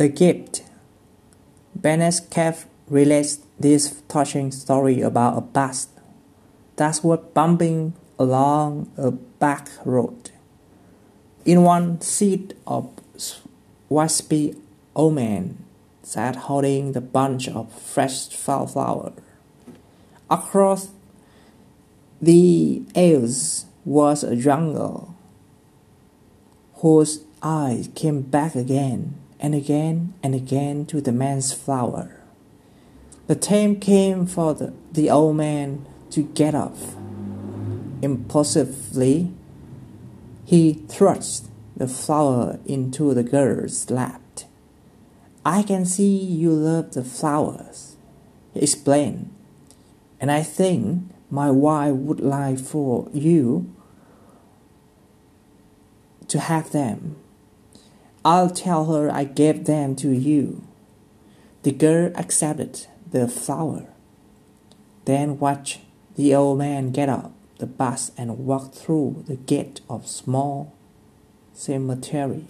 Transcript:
The gift. Bennett Cerf relates this touching story about a bus that was bumping along a back road. In one seat, of wispy old man sat holding the bunch of fresh flower. Across the aisles was a jungle whose eyes came back again and again and again to the man's flower. The time came for the, the old man to get up. Impulsively, he thrust the flower into the girl's lap. I can see you love the flowers, he explained, and I think my wife would like for you to have them. I'll tell her I gave them to you. The girl accepted the flower, then watched the old man get up the bus and walk through the gate of small cemetery.